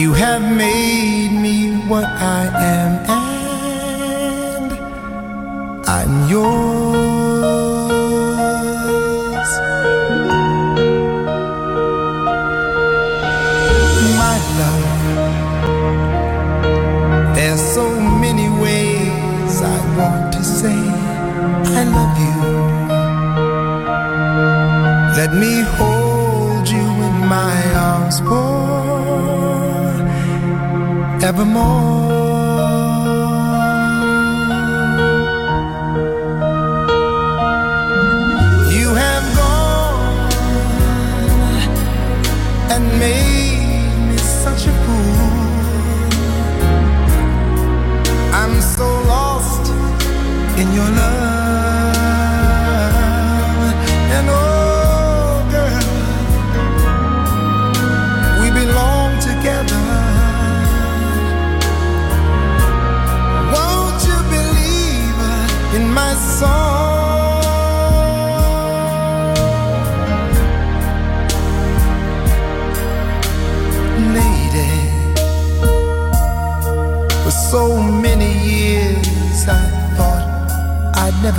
You have made me what I am, and I'm yours. More.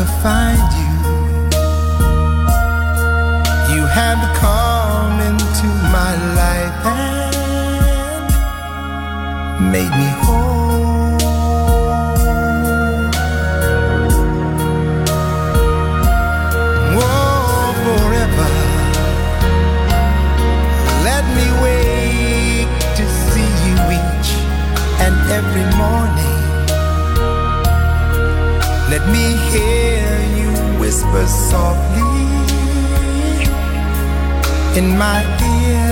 never find softly in my ear.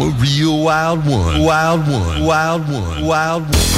I'm a real wild one. Wild one. Wild one. Wild one.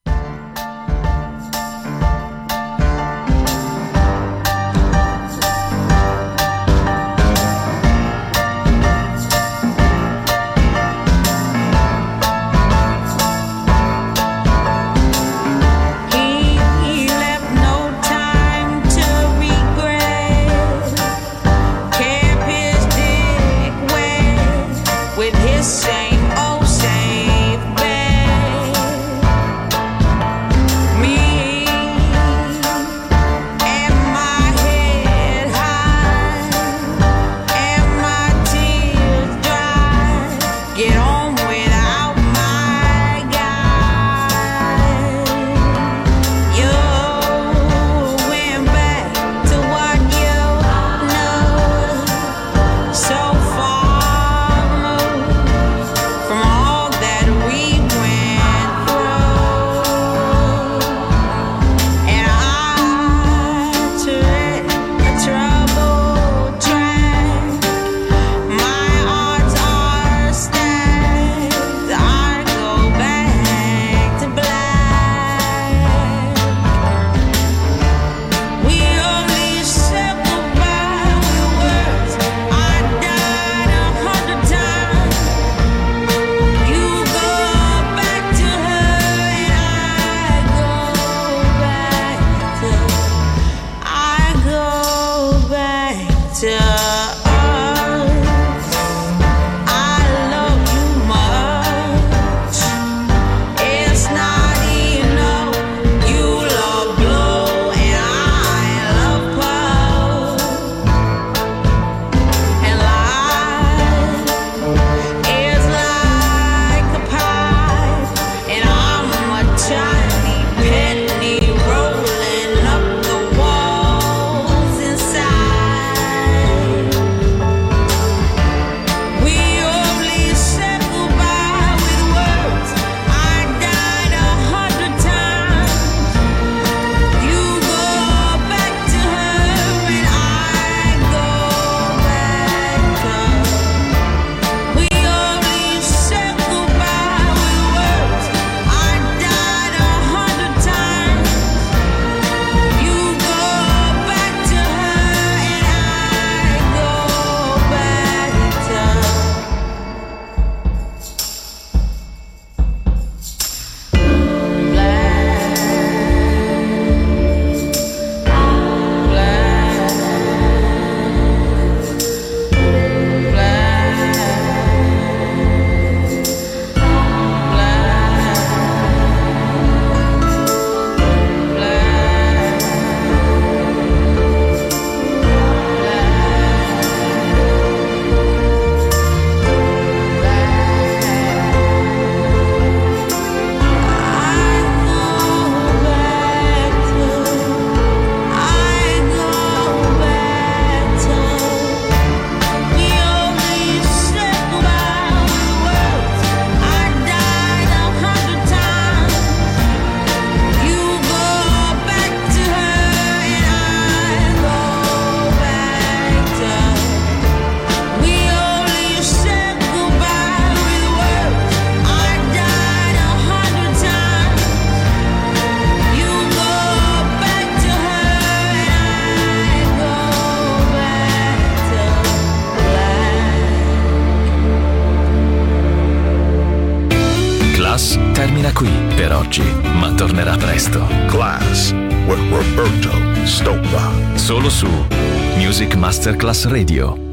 Masterclass Radio.